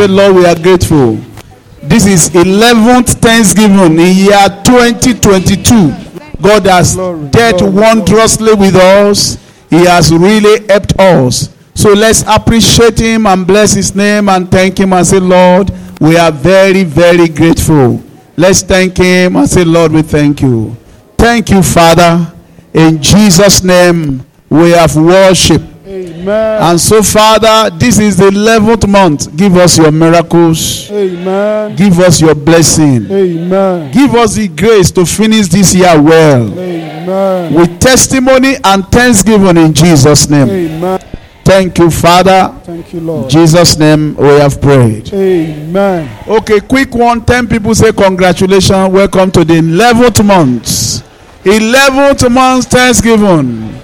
say, Lord, we are grateful. This is 11th Thanksgiving in year 2022. God has dealt wondrously with us. He has really helped us. So let's appreciate Him and bless His name and thank Him and say, Lord, we are very, very grateful. Let's thank Him and say, Lord, we thank you. Thank you, Father. In Jesus' name, we have worship. Amen. And so, Father, this is the 11th month. Give us your miracles. Amen. Give us your blessing. Amen. Give us the grace to finish this year well Amen. with testimony and thanksgiving in Jesus' name. Amen. Thank you, Father. Thank you, In Lord. Jesus' name we have prayed. Amen. Okay, quick one. 10 people say congratulations. Welcome to the 11th month. 11th month Thanksgiving.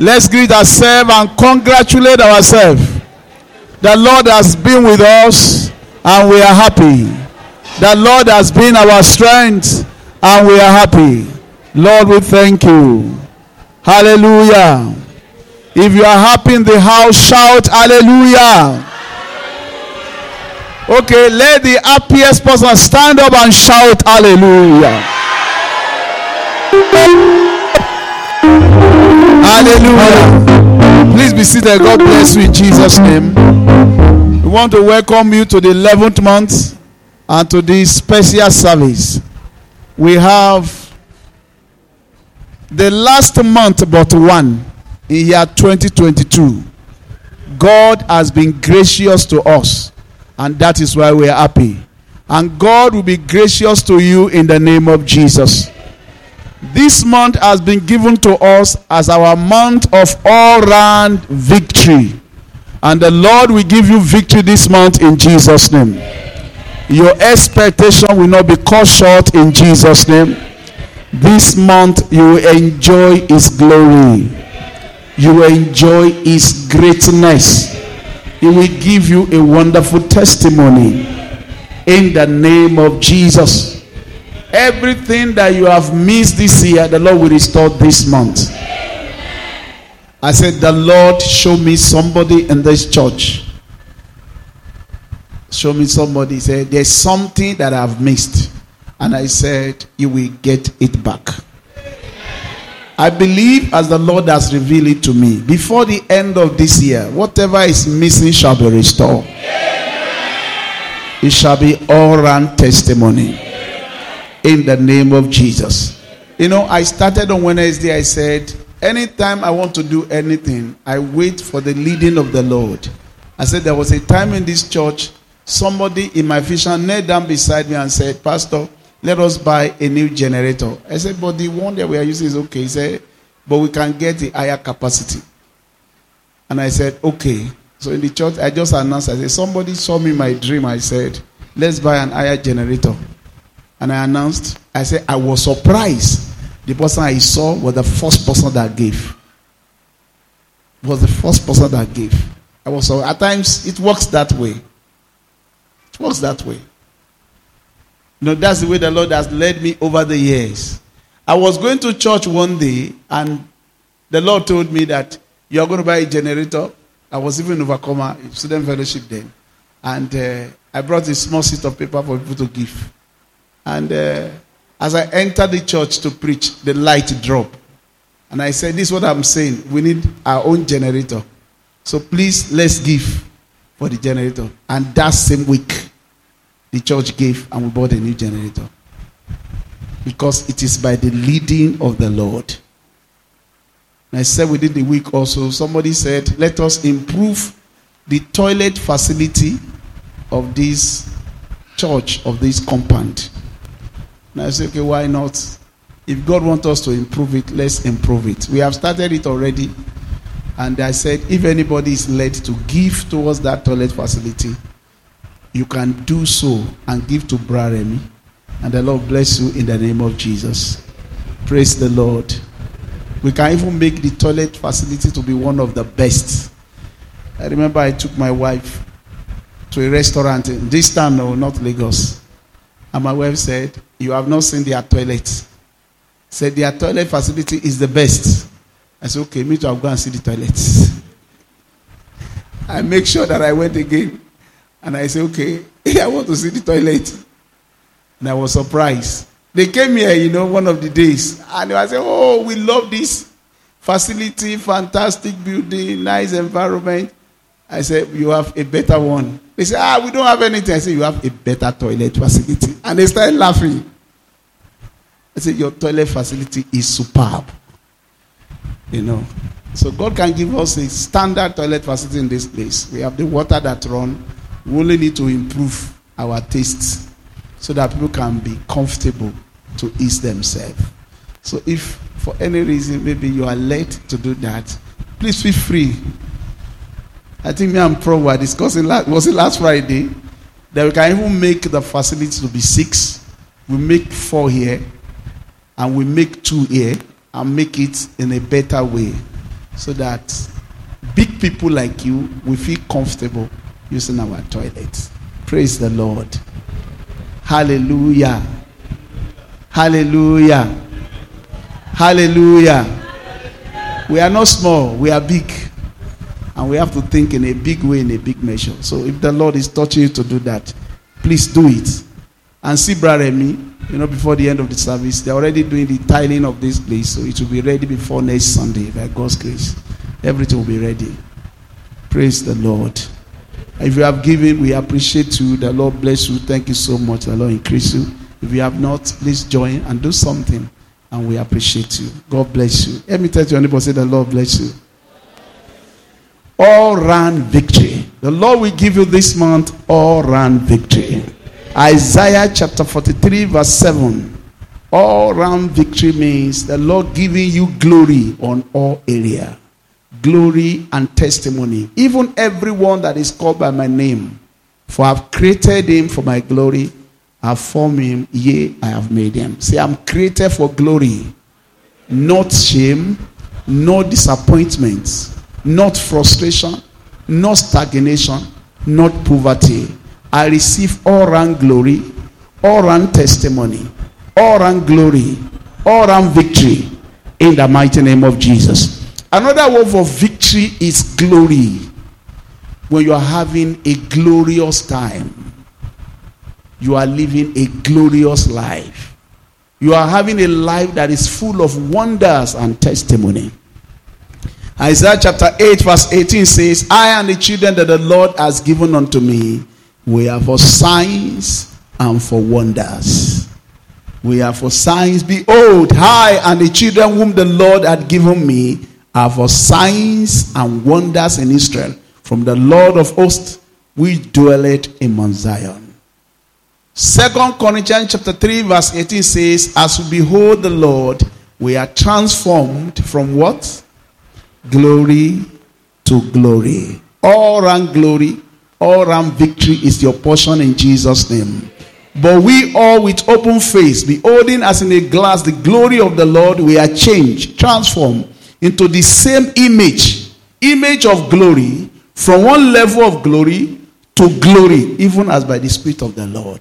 Let's greet ourselves and congratulate ourselves. The Lord has been with us and we are happy. The Lord has been our strength and we are happy. Lord, we thank you. Hallelujah. If you are happy in the house, shout hallelujah. Okay, let the happiest person stand up and shout hallelujah. Hallelujah. Please be seated. God bless you in Jesus' name. We want to welcome you to the 11th month and to this special service. We have the last month but one in year 2022. God has been gracious to us, and that is why we are happy. And God will be gracious to you in the name of Jesus. This month has been given to us as our month of all round victory. And the Lord will give you victory this month in Jesus' name. Your expectation will not be cut short in Jesus' name. This month you will enjoy His glory. You will enjoy His greatness. He will give you a wonderful testimony in the name of Jesus. Everything that you have missed this year, the Lord will restore this month. I said, The Lord show me somebody in this church. Show me somebody. He said, There's something that I've missed. And I said, You will get it back. I believe as the Lord has revealed it to me, before the end of this year, whatever is missing shall be restored. It shall be all round testimony in the name of Jesus. You know, I started on Wednesday, I said, anytime I want to do anything, I wait for the leading of the Lord. I said, there was a time in this church, somebody in my vision knelt down beside me and said, Pastor, let us buy a new generator. I said, but the one that we are using is okay. He said, but we can get a higher capacity. And I said, okay. So in the church, I just announced, I said, somebody saw me my dream. I said, let's buy an higher generator. And I announced, I said, I was surprised. The person I saw was the first person that gave. Was the first person that gave. I was at times it works that way. It works that way. You know, that's the way the Lord has led me over the years. I was going to church one day, and the Lord told me that you are going to buy a generator. I was even overcomer in student fellowship then, and uh, I brought a small sheet of paper for people to give. And uh, as I entered the church to preach, the light dropped. And I said, This is what I'm saying. We need our own generator. So please, let's give for the generator. And that same week, the church gave and we bought a new generator. Because it is by the leading of the Lord. And I said within the week also, somebody said, Let us improve the toilet facility of this church, of this compound. And I said, okay, why not? If God wants us to improve it, let's improve it. We have started it already. And I said, if anybody is led to give towards that toilet facility, you can do so and give to Braremi. And the Lord bless you in the name of Jesus. Praise the Lord. We can even make the toilet facility to be one of the best. I remember I took my wife to a restaurant in this town, no, not Lagos. And my wife said, You have not seen their toilet. Said their toilet facility is the best. I said, Okay, me too, I'll go and see the toilets. I make sure that I went again. And I said, okay, I want to see the toilet. And I was surprised. They came here, you know, one of the days. And I said, oh, we love this facility, fantastic building, nice environment. I said, you have a better one. They said, ah, we don't have anything. I said, you have a better toilet facility. And they started laughing. I said, your toilet facility is superb. You know. So God can give us a standard toilet facility in this place. We have the water that run. We only need to improve our tastes so that people can be comfortable to ease themselves. So if for any reason maybe you are late to do that, please feel free. I think me and Pro were discussing last, was it last Friday that we can even make the facility to be six. We make four here and we make two here and make it in a better way so that big people like you will feel comfortable using our toilets. Praise the Lord. Hallelujah. Hallelujah. Hallelujah. We are not small, we are big. And we have to think in a big way, in a big measure. So if the Lord is touching you to do that, please do it. And see Brother me, you know, before the end of the service, they're already doing the tiling of this place. So it will be ready before next Sunday, by God's grace. Everything will be ready. Praise the Lord. If you have given, we appreciate you. The Lord bless you. Thank you so much. The Lord increase you. If you have not, please join and do something. And we appreciate you. God bless you. Let me tell your neighbor, say, The Lord bless you. All round victory. The Lord will give you this month all round victory. Isaiah chapter 43, verse 7. All round victory means the Lord giving you glory on all area. Glory and testimony. Even everyone that is called by my name. For I've created him for my glory. I've formed him, yea, I have made him. Say, I'm created for glory, not shame, no disappointments, not frustration, not stagnation, not poverty. I receive all round glory, all round testimony, all round glory, all round victory in the mighty name of Jesus. Another word for victory is glory. When you are having a glorious time, you are living a glorious life. You are having a life that is full of wonders and testimony. Isaiah chapter 8, verse 18 says, I and the children that the Lord has given unto me, we are for signs and for wonders. We are for signs. Behold, I and the children whom the Lord had given me are for signs and wonders in Israel from the Lord of hosts, which dwelleth in Mount Zion. Second Corinthians chapter 3, verse 18 says, As we behold the Lord, we are transformed from what? Glory to glory. All round glory, all round victory is your portion in Jesus' name. But we all with open face, beholding as in a glass the glory of the Lord, we are changed, transformed into the same image, image of glory, from one level of glory to glory, even as by the Spirit of the Lord.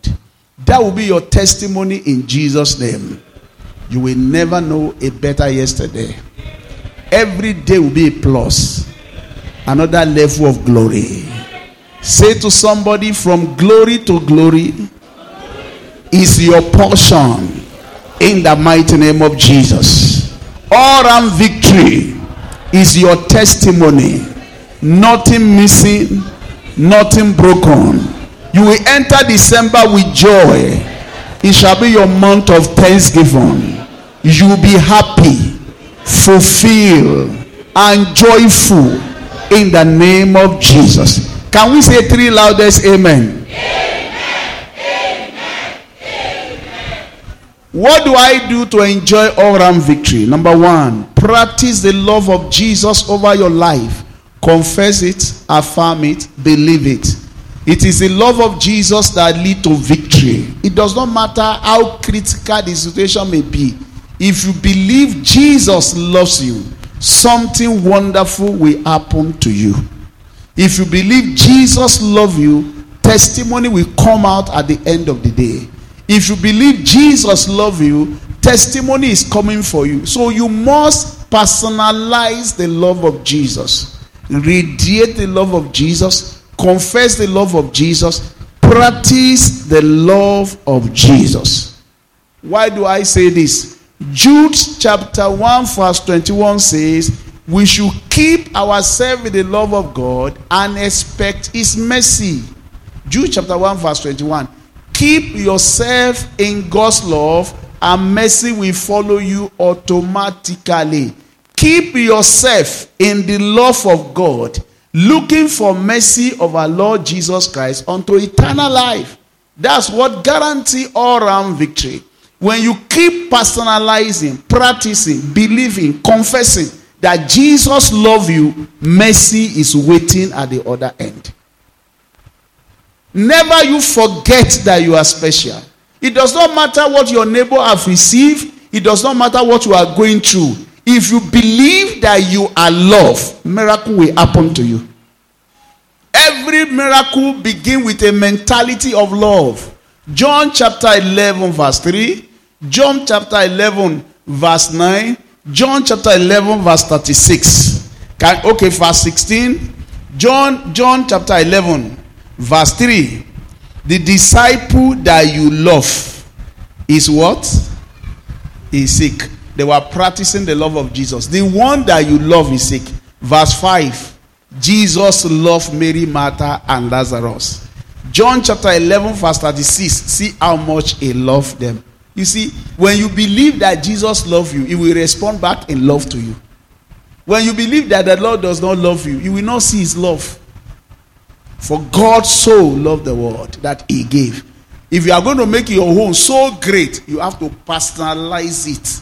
That will be your testimony in Jesus' name. You will never know a better yesterday. Every day will be a plus. Another level of glory. Say to somebody, from glory to glory is your portion in the mighty name of Jesus. All round victory is your testimony. Nothing missing, nothing broken. You will enter December with joy. It shall be your month of thanksgiving. You will be happy, fulfilled, and joyful in the name of Jesus. Can we say three loudest amen? Amen, amen, amen? What do I do to enjoy all round victory? Number one, practice the love of Jesus over your life. Confess it, affirm it, believe it. It is the love of Jesus that lead to victory. It does not matter how critical the situation may be. If you believe Jesus loves you, something wonderful will happen to you. If you believe Jesus loves you, testimony will come out at the end of the day. If you believe Jesus loves you, testimony is coming for you. So you must personalize the love of Jesus. Radiate the love of Jesus. confess the love of Jesus, practice the love of Jesus. Why do I say this? Jude chapter 1, verse 21 says, We should keep ourselves in the love of God and expect His mercy. Jude chapter 1, verse 21. Keep yourself in God's love, and mercy will follow you automatically. Keep yourself in the love of God, looking for mercy of our Lord Jesus Christ unto eternal life. That's what guarantee all round victory. When you keep personalizing, practicing, believing, confessing that Jesus love you, mercy is waiting at the other end. Never you forget that you are special. It does not matter what your neighbor have received. It does not matter what you are going through. If you believe that you are loved, miracle will happen to you. Every miracle begin with a mentality of love. John chapter 11 verse 3, John chapter 11 verse 9, John chapter 11 verse 36. Can, okay, verse 16. John John chapter 11 verse 3. The disciple that you love is what? Is sick. They were practicing the love of Jesus. The one that you love is sick. Verse 5. Jesus loved Mary, Martha, and Lazarus. John chapter 11, verse 36. See how much he loved them. You see, when you believe that Jesus loves you, he will respond back in love to you. When you believe that the Lord does not love you, you will not see his love. For God so loved the world that he gave. If you are going to make your home so great, you have to personalize it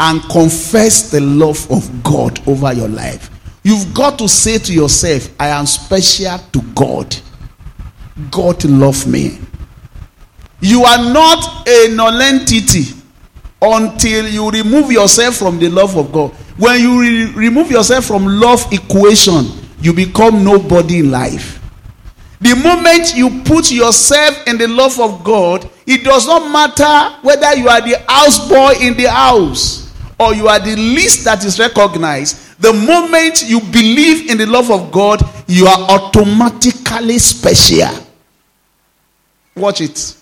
and confess the love of God over your life. You've got to say to yourself, I am special to God. God love me. You are not a nonentity until you remove yourself from the love of God. When you re- remove yourself from love equation, you become nobody in life. The moment you put yourself in the love of God, it does not matter whether you are the houseboy in the house or you are the least that is recognized. The moment you believe in the love of God, you are automatically special. Watch it.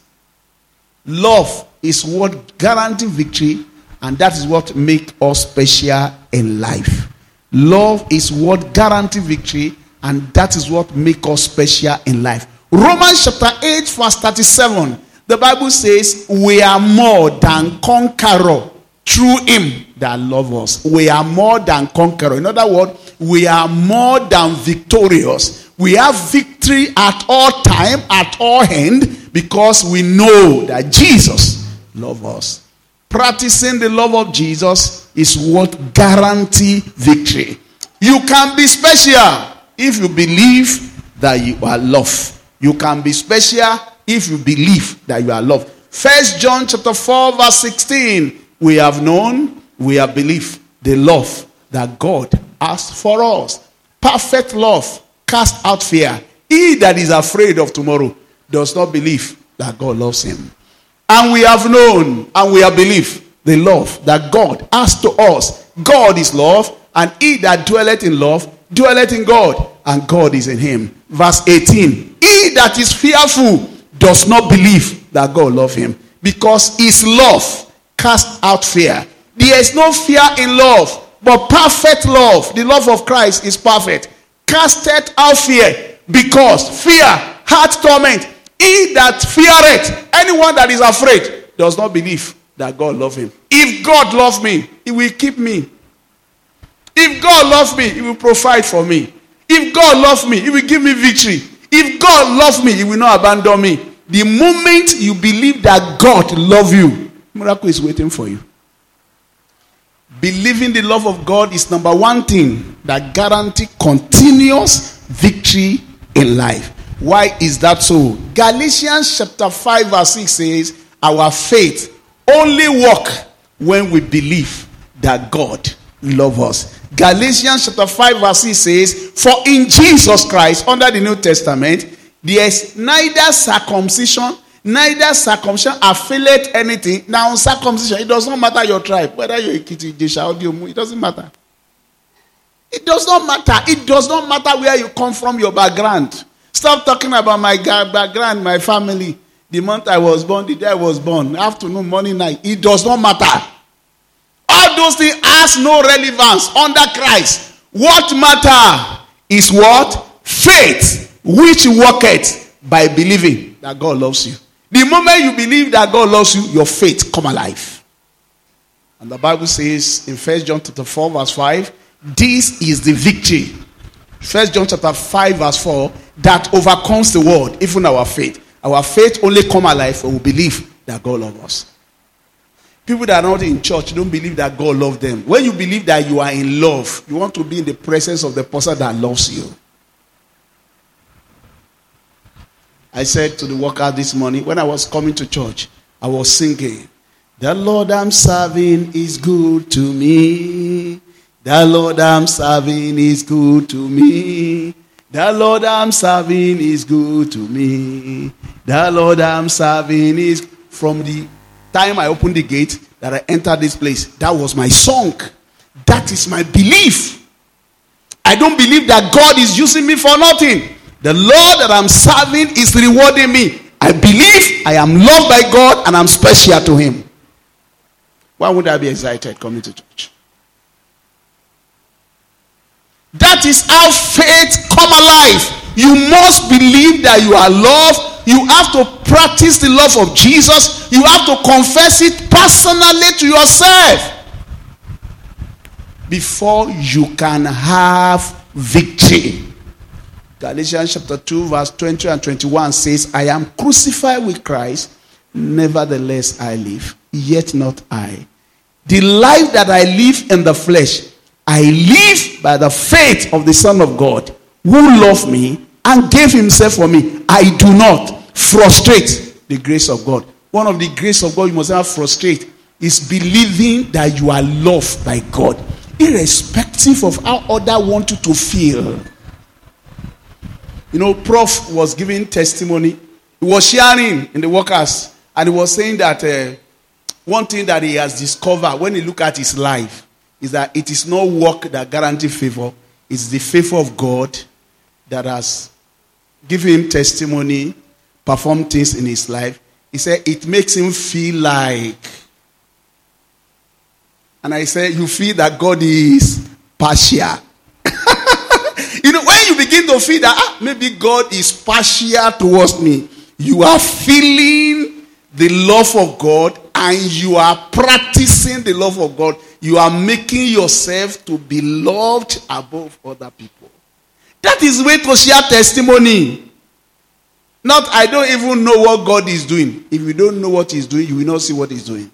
Love is what guarantees victory, and that is what makes us special in life. Love is what guarantees victory, and that is what makes us special in life. Romans chapter 8, verse 37. The Bible says, We are more than conqueror through him that love us. We are more than conqueror. In other words, we are more than victorious. We have victory at all time, at all end, because we know that Jesus loves us. Practicing the love of Jesus is what guarantee victory. You can be special if you believe that you are loved. You can be special if you believe that you are loved. First John chapter 4 verse 16. We have known, we have believed the love that God has for us. Perfect love cast out fear. He that is afraid of tomorrow does not believe that God loves him. And we have known and we have believed the love that God has to us. God is love, and he that dwelleth in love dwelleth in God, and God is in him. Verse 18 He that is fearful does not believe that God loves him, because his love cast out fear. There is no fear in love, but perfect love, the love of Christ is perfect. Casted out fear, because fear, heart torment. He that feareth, anyone that is afraid, does not believe that God loves him. If God loves me, he will keep me. If God loves me, he will provide for me. If God loves me, he will give me victory. If God loves me, he will not abandon me. The moment you believe that God loves you, miracle is waiting for you. Believing the love of God is number one thing that guarantee continuous victory in life. Why is that so? Galatians chapter 5 verse 6 says, Our faith only work when we believe that God loves us. Galatians chapter 5 verse 6 says, For in Jesus Christ, under the New Testament, there is neither circumcision, neither circumcision affiliate anything. Now, circumcision, it does not matter your tribe, whether you're Ekiti, Jesha, or it doesn't matter. It does not matter. It does not matter where you come from, your background. Stop talking about my background, my family. The month I was born, the day I was born, afternoon, morning, night. It does not matter. All those things has no relevance under Christ. What matter is what? Faith, which worketh by believing that God loves you. The moment you believe that God loves you, your faith come alive. And the Bible says in First John chapter 4, verse 5, this is the victory. First John chapter 5, verse 4, that overcomes the world, even our faith. Our faith only come alive when we believe that God loves us. People that are not in church don't believe that God loves them. When you believe that you are in love, you want to be in the presence of the person that loves you. I said to the worker this morning, when I was coming to church, I was singing, The Lord I'm serving is good to me. The Lord I'm serving is good to me. The Lord I'm serving is good to me. The Lord I'm serving is from the time I opened the gate that I entered this place. That was my song. That is my belief. I don't believe that God is using me for nothing. The Lord that I'm serving is rewarding me. I believe I am loved by God and I'm special to Him. Why would I be excited coming to church? That is how faith come alive. You must believe that you are loved. You have to practice the love of Jesus. You have to confess it personally to yourself before you can have victory. Galatians chapter 2, verse 20 and 21 says, I am crucified with Christ, nevertheless I live, yet not I. The life that I live in the flesh, I live by the faith of the Son of God, who loved me and gave himself for me. I do not frustrate the grace of God. One of the grace of God you must not frustrate is believing that you are loved by God, irrespective of how other want you to feel. You know, Prof was giving testimony. He was sharing in the workers, and he was saying that uh, one thing that he has discovered when he look at his life is that it is not work that guarantees favor; it's the favor of God that has given him testimony, performed things in his life. He said it makes him feel like, and I said, you feel that God is partial. You know, when you begin to feel that ah, maybe God is partial towards me, you are feeling the love of God and you are practicing the love of God. You are making yourself to be loved above other people. That is way to share testimony. Not, I don't even know what God is doing. If you don't know what He's doing, you will not see what He's doing.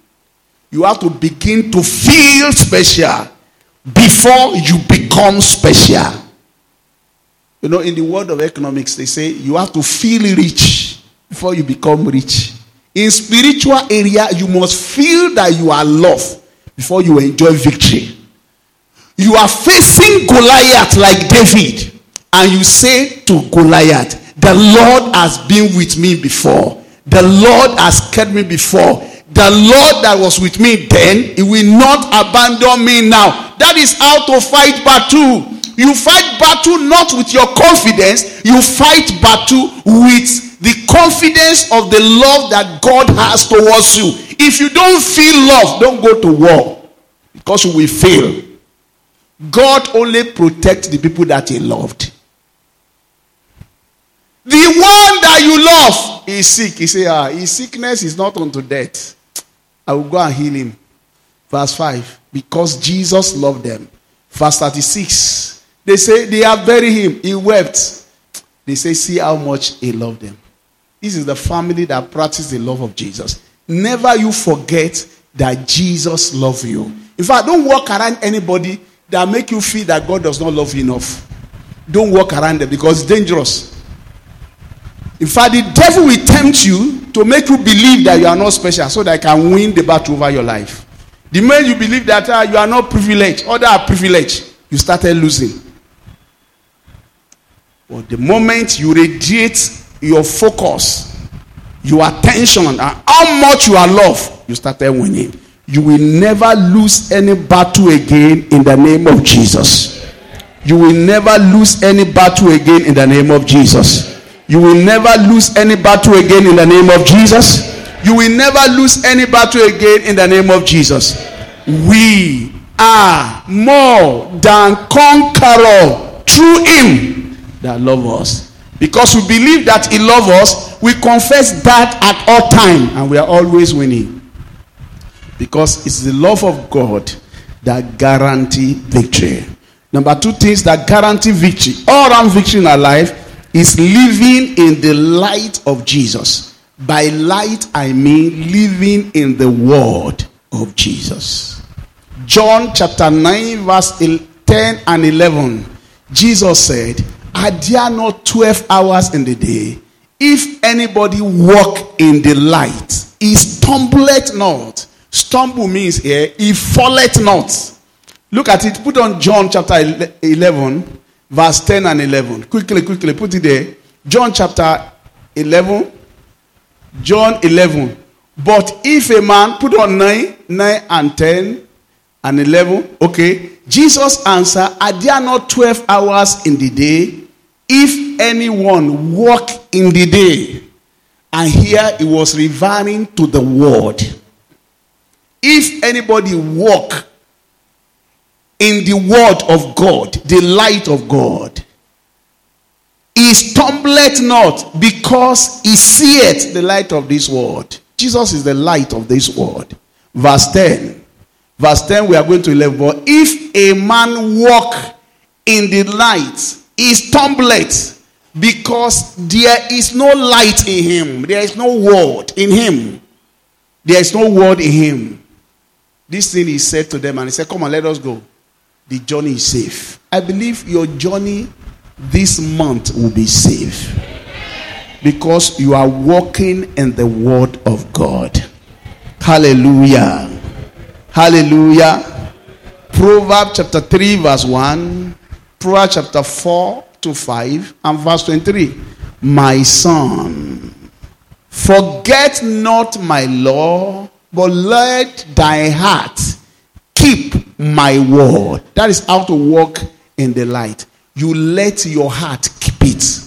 You have to begin to feel special before you become special. You know, in the world of economics, they say you have to feel rich before you become rich. In spiritual area, you must feel that you are loved before you enjoy victory. You are facing Goliath like David, and you say to Goliath, The Lord has been with me before. The Lord has kept me before. The Lord that was with me then, He will not abandon me now. That is how to fight battle. You fight battle not with your confidence, you fight battle with the confidence of the love that God has towards you. If you don't feel love, don't go to war because you will fail. God only protects the people that He loved. The one that you love is sick. He say, ah, his sickness is not unto death. I will go and heal him. Verse 5. Because Jesus loved them. Verse 36. They say they have buried him. He wept. They say, see how much he loved them. This is the family that practices the love of Jesus. Never you forget that Jesus loves you. In fact, don't walk around anybody that make you feel that God does not love you enough. Don't walk around them because it's dangerous. In fact, the devil will tempt you to make you believe that you are not special so that I can win the battle over your life. The moment you believe that uh, you are not privileged, other are privileged, you started losing. But the moment you radiate your focus, your attention, and how much you are loved, you started winning. You will never lose any battle again in the name of Jesus. You will never lose any battle again in the name of Jesus. You will never lose any battle again in the name of Jesus. You will never lose any battle again in the name of Jesus. We are more than conqueror through him that love us. Because we believe that he loves us, we confess that at all time and we are always winning. Because it's the love of God that guarantee victory. Number two things that guarantee victory, all around victory in our life, is living in the light of Jesus. By light, I mean living in the word of Jesus. John chapter 9, verse 10 and 11. Jesus said, Are there not 12 hours in the day? If anybody walk in the light, he stumbleth not. Stumble means here, he falleth not. Look at it. Put on John chapter 11, verse 10 and 11. Quickly, quickly, put it there. John chapter 11. John 11. But if a man, put on 9, 9 and 10 and 11. Okay. Jesus answered, Are there not 12 hours in the day? If anyone walk in the day, and here he was referring to the word. If anybody walk in the word of God, the light of God, he stumbleth not because he seeth the light of this world. Jesus is the light of this world. Verse 10. Verse 10, we are going to 11. But if a man walk in the light, he stumbleth because there is no light in him. There is no word in him. There is no word in him. This thing he said to them, and he said, Come on, let us go. The journey is safe. I believe your journey this month will be safe because you are walking in the word of God. Hallelujah. Hallelujah. Proverbs chapter 3, verse 1, Proverbs chapter 4 to 5, and verse 23. My son, forget not my law, but let thy heart keep my word. That is how to walk in the light. You let your heart keep it.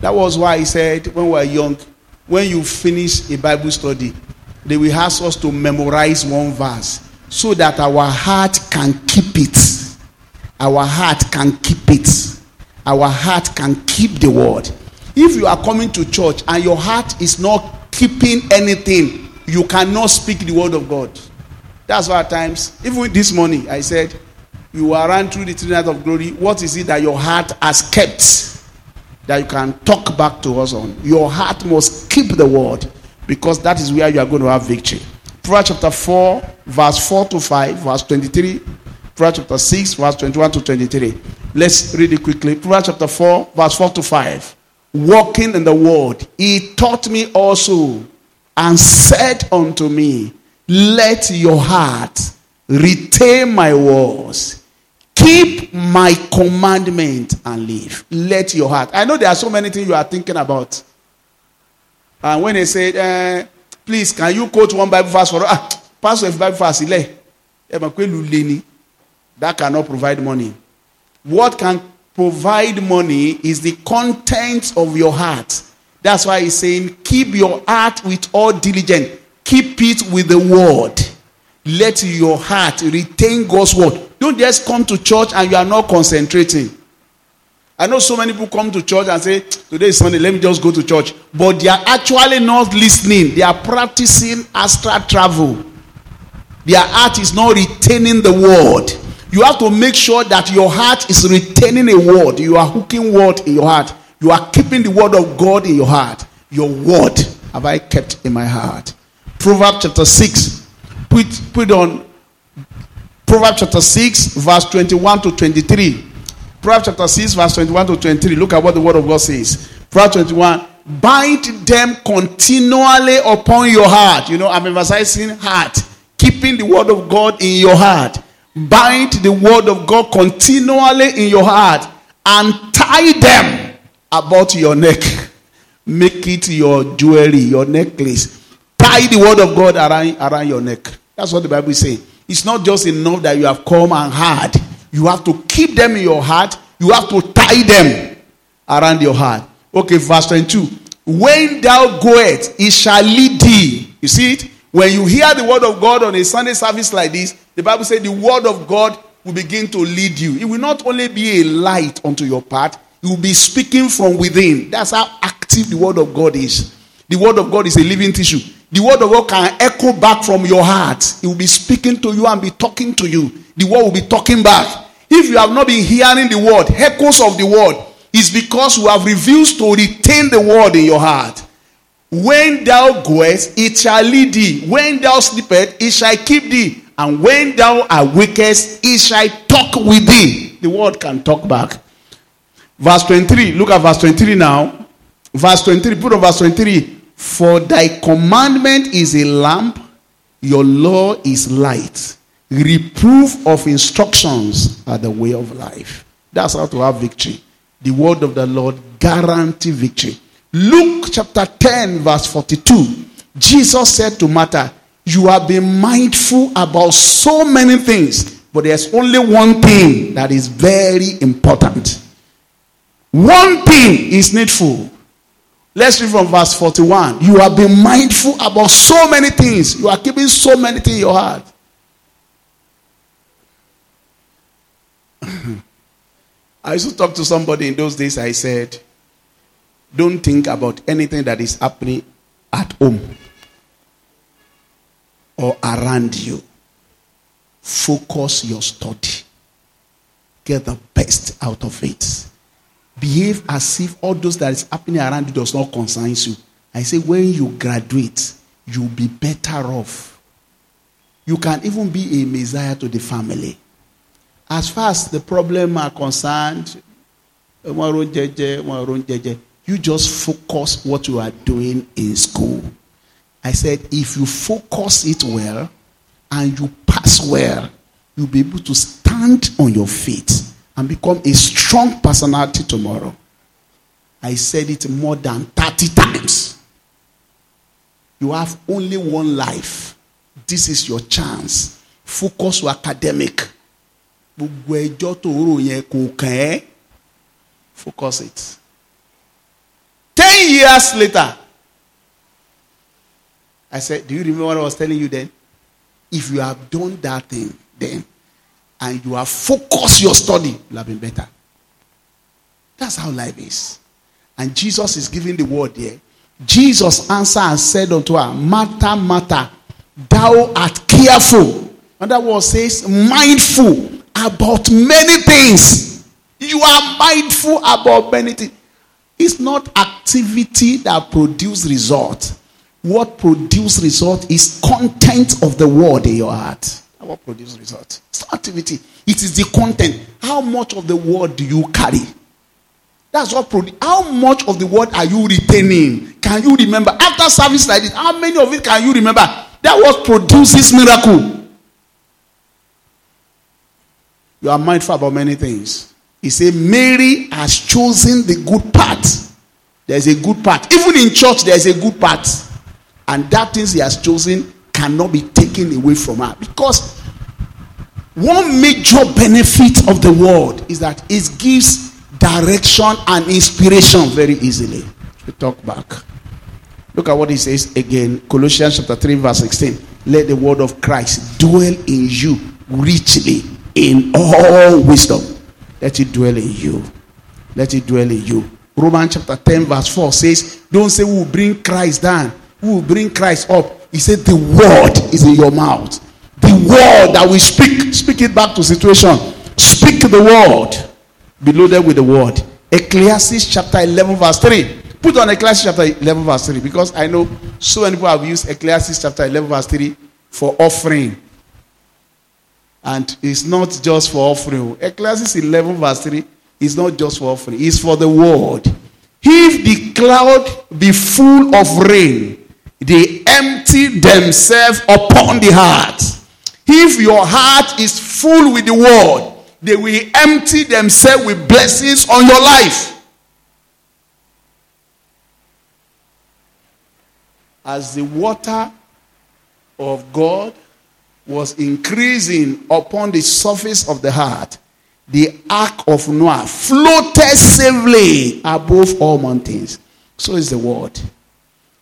That was why he said when we were young, when you finish a Bible study, they will ask us to memorize one verse so that our heart can keep it. Our heart can keep it. Our heart can keep the word. If you are coming to church and your heart is not keeping anything, you cannot speak the word of God. That's why at times, even with this morning, I said, You are run through the three nights of glory. What is it that your heart has kept that you can talk back to us on? Your heart must keep the word because that is where you are going to have victory. Proverbs chapter 4, verse 4 to 5, verse 23. Proverbs chapter 6, verse 21 to 23. Let's read it quickly. Proverbs chapter 4, verse 4 to 5. Walking in the word, he taught me also and said unto me, Let your heart retain my words, keep my commandment and live. Let your heart. I know there are so many things you are thinking about. And when they said, eh, please, can you quote one Bible verse for us? Ah, Pastor, Bible verse. That cannot provide money. What can provide money is the contents of your heart. That's why he's saying, keep your heart with all diligence. Keep it with the word. Let your heart retain God's word. Don't just come to church and you are not concentrating. I know so many people come to church and say, Today is Sunday, let me just go to church. But they are actually not listening, they are practicing astral travel. Their heart is not retaining the word. You have to make sure that your heart is retaining a word. You are hooking word in your heart. You are keeping the word of God in your heart. Your word have I kept in my heart. Proverbs chapter 6. Put, put on Proverbs chapter 6, verse 21 to 23. Proverbs chapter 6, verse 21 to 23. Look at what the word of God says. Proverbs 21. Bind them continually upon your heart. You know, I'm emphasizing heart. Keeping the word of God in your heart. Bind the word of God continually in your heart and tie them about your neck. Make it your jewelry, your necklace. Tie the word of God around, around your neck. That's what the Bible is saying. It's not just enough that you have come and heard. You have to keep them in your heart. You have to tie them around your heart. Okay, verse 22. When thou goest, it shall lead thee. You see it? When you hear the word of God on a Sunday service like this, the Bible says the word of God will begin to lead you. It will not only be a light unto your path, it will be speaking from within. That's how active the word of God is. The word of God is a living tissue. The word of God can echo back from your heart. It will be speaking to you and be talking to you. The word will be talking back. If you have not been hearing the word, echoes of the word, is because you have refused to retain the word in your heart. When thou goest, it shall lead thee. When thou sleepest, it shall keep thee. And when thou awakest, it shall talk with thee. The word can talk back. Verse 23. Look at verse 23 now. Verse 23. Put on verse 23. For thy commandment is a lamp, your law is light. Reproof of instructions are the way of life. That's how to have victory. The word of the Lord guarantee victory. Luke chapter 10, verse 42. Jesus said to Martha, You have been mindful about so many things, but there's only one thing that is very important. One thing is needful. Let's read from verse 41. You have been mindful about so many things. You are keeping so many things in your heart. I used to talk to somebody in those days. I said, Don't think about anything that is happening at home or around you. Focus your study. Get the best out of it. Behave as if all those that is happening around you does not concern you. I say, when you graduate, you'll be better off. You can even be a messiah to the family. As far as the problem are concerned, you just focus what you are doing in school. I said, if you focus it well and you pass well, you'll be able to stand on your feet and become a strong personality tomorrow. I said it more than 30 times. You have only one life. This is your chance. Focus your academic. focus it ten years later I said do you remember what I was telling you then if you have done that thing then and you have focused your study you'll have been better that's how life is and Jesus is giving the word here Jesus answered and said unto her Martha Martha thou art careful another word says mindful about many things. You are mindful about many things. It's not activity that produce result. What produce result is content of the word in your heart. What produce result? It's not activity. It is the content. How much of the word do you carry? That's what produce. How much of the word are you retaining? Can you remember? After service like this, how many of it can you remember? That what produces miracle. You are mindful about many things. He said, Mary has chosen the good part. There's a good part. Even in church, there's a good part. And that things he has chosen cannot be taken away from her. Because one major benefit of the word is that it gives direction and inspiration very easily. We talk back. Look at what he says again. Colossians chapter 3, verse 16. Let the word of Christ dwell in you richly in all wisdom. Let it dwell in you. Let it dwell in you. Romans chapter 10, verse 4 says, Don't say we will bring Christ down, we will bring Christ up. He said, The word is in your mouth. The word that we speak, speak it back to situation. Speak the word. Be loaded with the word. Ecclesiastes chapter 11, verse 3. Put on Ecclesiastes chapter 11, verse 3, because I know so many people have used Ecclesiastes chapter 11, verse 3 for offering. And it's not just for offering. Ecclesiastes 11, verse 3 is not just for offering, it's for the word. If the cloud be full of rain, they empty themselves upon the heart. If your heart is full with the word, they will empty themselves with blessings on your life. As the water of God was increasing upon the surface of the heart, the ark of Noah floated safely above all mountains. So is the word.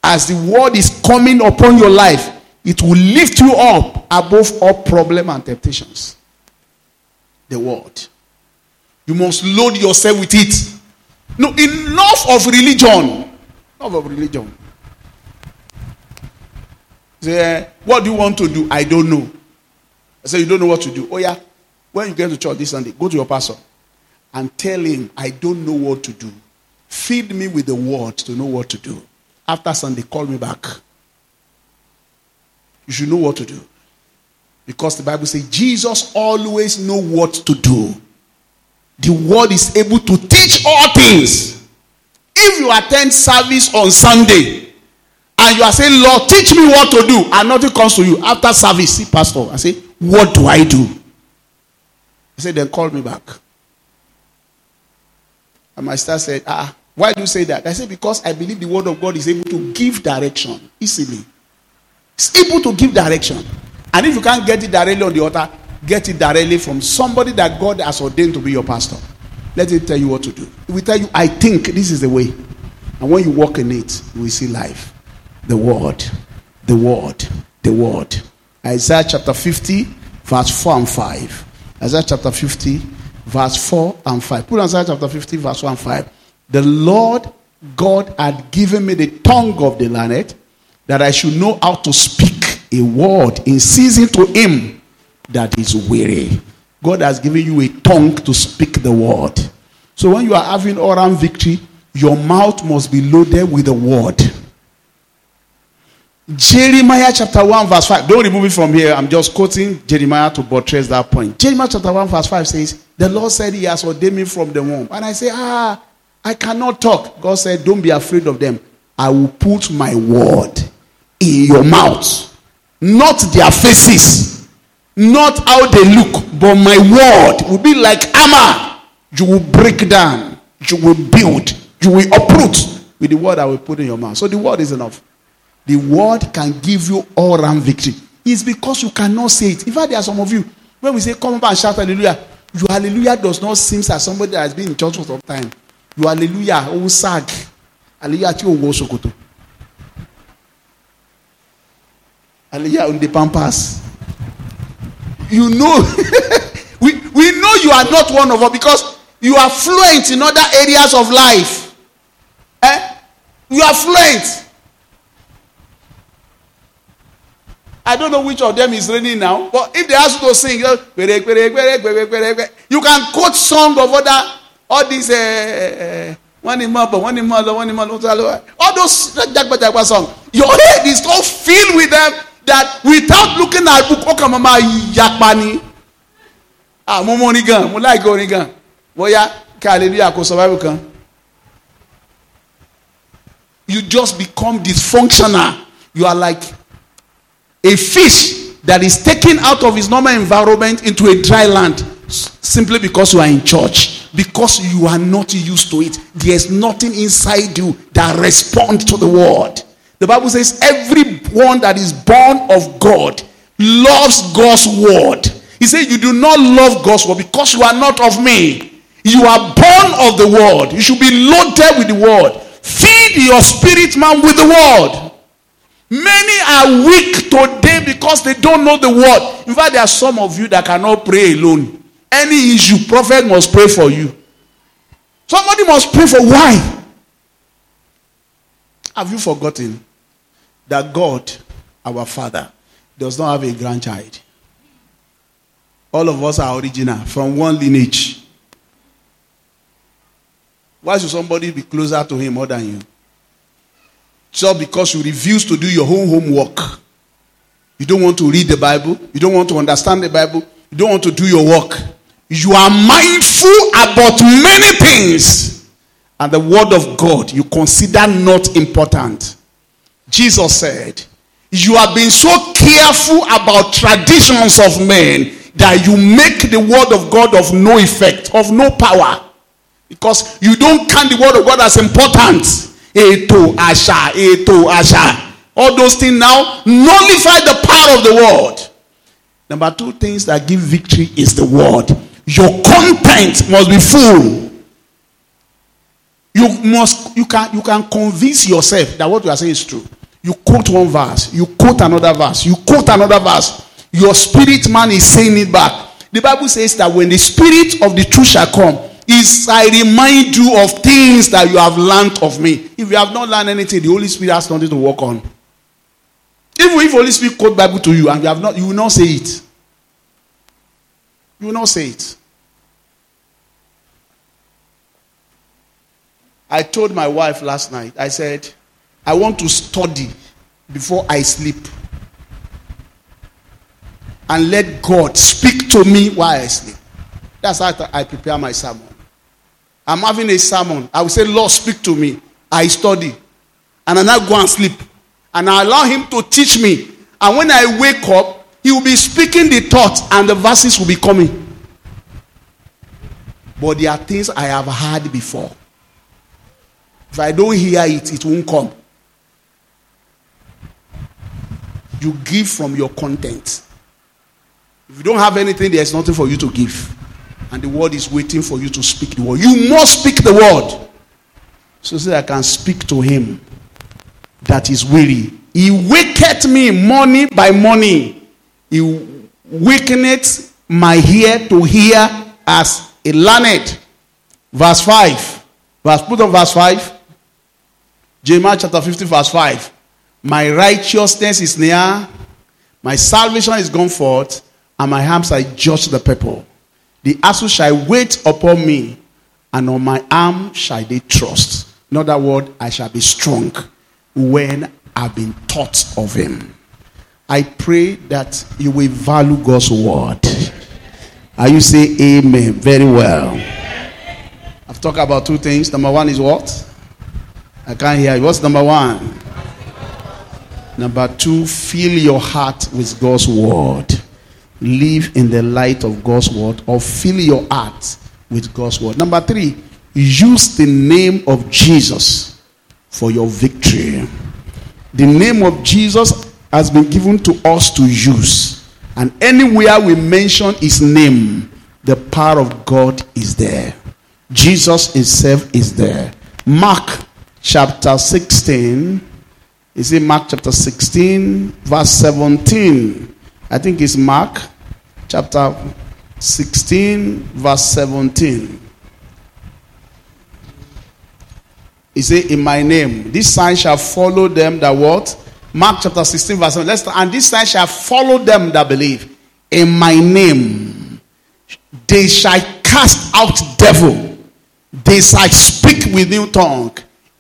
As the word is coming upon your life, it will lift you up above all problem and temptations. The word. You must load yourself with it. No, enough of religion. Enough of religion. Say, eh, what do you want to do? I don't know. I say, you don't know what to do. Oh, yeah. When you get to church this Sunday, go to your pastor and tell him, I don't know what to do. Feed me with the word to know what to do. After Sunday, call me back. You should know what to do. Because the Bible says Jesus always know what to do. The word is able to teach all things. If you attend service on Sunday and you are saying, Lord, teach me what to do, and nothing comes to you after service, see, Pastor, I say, What do I do? I said, Then call me back. And my star said, Ah, why do you say that? I say, Because I believe the word of God is able to give direction easily. It's able to give direction. And if you can't get it directly on the altar, get it directly from somebody that God has ordained to be your pastor. Let it tell you what to do. It will tell you, I think this is the way. And when you walk in it, you will see life. The word, the word, the word. Isaiah chapter 50, verse 4 and 5. Isaiah chapter 50, verse 4 and 5. Put on Isaiah chapter 50, verse 4 and 5. The Lord God had given me the tongue of the learned that I should know how to speak a word in season to him that is weary. God has given you a tongue to speak the word. So when you are having oral victory, your mouth must be loaded with the word. Jeremiah chapter 1, verse 5. Don't remove it from here. I'm just quoting Jeremiah to buttress that point. Jeremiah chapter 1, verse 5 says, The Lord said He has ordained me from the womb. And I say, Ah, I cannot talk. God said, Don't be afraid of them. I will put my word in your mouth, not their faces, not how they look, but my word will be like armor. You will break down, you will build, you will uproot with the word I will put in your mouth. So the word is enough. The word can give you all round victory. It's because you cannot say it. In fact, there are some of you, when we say come up and shout hallelujah, your hallelujah does not seem as somebody that has been in church for some time. Your hallelujah, oh sag. Hallelujah, tí o wọ ṣòkòtò. Hallelujah on the pampas. You know, we, we know you are not one of us because you are fluent in other areas of life. Eh? You are fluent. I don't know which of them is raining now, but if they ask you to sing, you can quote song of other all these uh, one in mother, one in one in all those jagba songs. Your head is so filled with them that without looking at book, ọkàn mama yapa ni. Ah, mo gan, mo like gan. Bóyá kí hallelujah kò kan. You just become dysfunctional. You are like a fish that is taken out of its normal environment into a dry land simply because you are in church because you are not used to it there's nothing inside you that responds to the word. The bible says everyone that is born of god loves god's word. He said you do not love god's word because you are not of me. You are born of the word. You should be loaded with the word. Feed your spirit man with the word. Many are weak today because they don't know the word. In fact, there are some of you that cannot pray alone. Any issue, prophet must pray for you. Somebody must pray for why? Have you forgotten that God, our Father, does not have a grandchild? All of us are original from one lineage. Why should somebody be closer to him more than you? just because you refuse to do your own homework. You don't want to read the Bible. You don't want to understand the Bible. You don't want to do your work. You are mindful about many things. And the word of God you consider not important. Jesus said, You have been so careful about traditions of men that you make the word of God of no effect, of no power. Because you don't count the word of God as important ètò àṣà ètò àṣà all those things now nullify the power of the word number two things that give victory is the word Your content must be full. You must you can you can convince yourself that what you are saying is true. You quote one verse, you quote another verse, you quote another verse. Your spirit man is saying it back. The Bible says that when the spirit of the truth shall come, is I remind you of things that you have learned of me. If you have not learned anything, the Holy Spirit has nothing to work on. Even if Holy Spirit quote Bible to you and you have not, you will not say it. You will not say it. I told my wife last night, I said, I want to study before I sleep. And let God speak to me while I sleep. That's how I prepare my sermon. I'm having a sermon. I will say, Lord, speak to me. I study. And I now go and sleep. And I allow him to teach me. And when I wake up, he will be speaking the thoughts and the verses will be coming. But there are things I have heard before. If I don't hear it, it won't come. You give from your content. If you don't have anything, there's nothing for you to give. And the word is waiting for you to speak the word. You must speak the word. So that I can speak to him that is weary. He waketh me morning by morning. He wakeneth my ear to hear as a learned. Verse 5. Verse put on verse 5. Jeremiah chapter 50, verse 5. My righteousness is near, my salvation is gone forth, and my arms are judge the people. The asses shall wait upon me, and on my arm shall they trust. In other words, I shall be strong when I've been taught of him. I pray that you will value God's word. Are you say amen? Very well. I've talked about two things. Number one is what? I can't hear you. What's number one? Number two, fill your heart with God's word. Live in the light of God's word or fill your heart with God's word. Number three, use the name of Jesus for your victory. The name of Jesus has been given to us to use. And anywhere we mention his name, the power of God is there. Jesus himself is there. Mark chapter 16. Is it Mark chapter 16, verse 17? I think it's Mark chapter 16, verse 17. He said, In my name, this sign shall follow them that what? Mark chapter 16, verse 7. Let's, and this sign shall follow them that believe. In my name, they shall cast out devil. They shall speak with new tongue.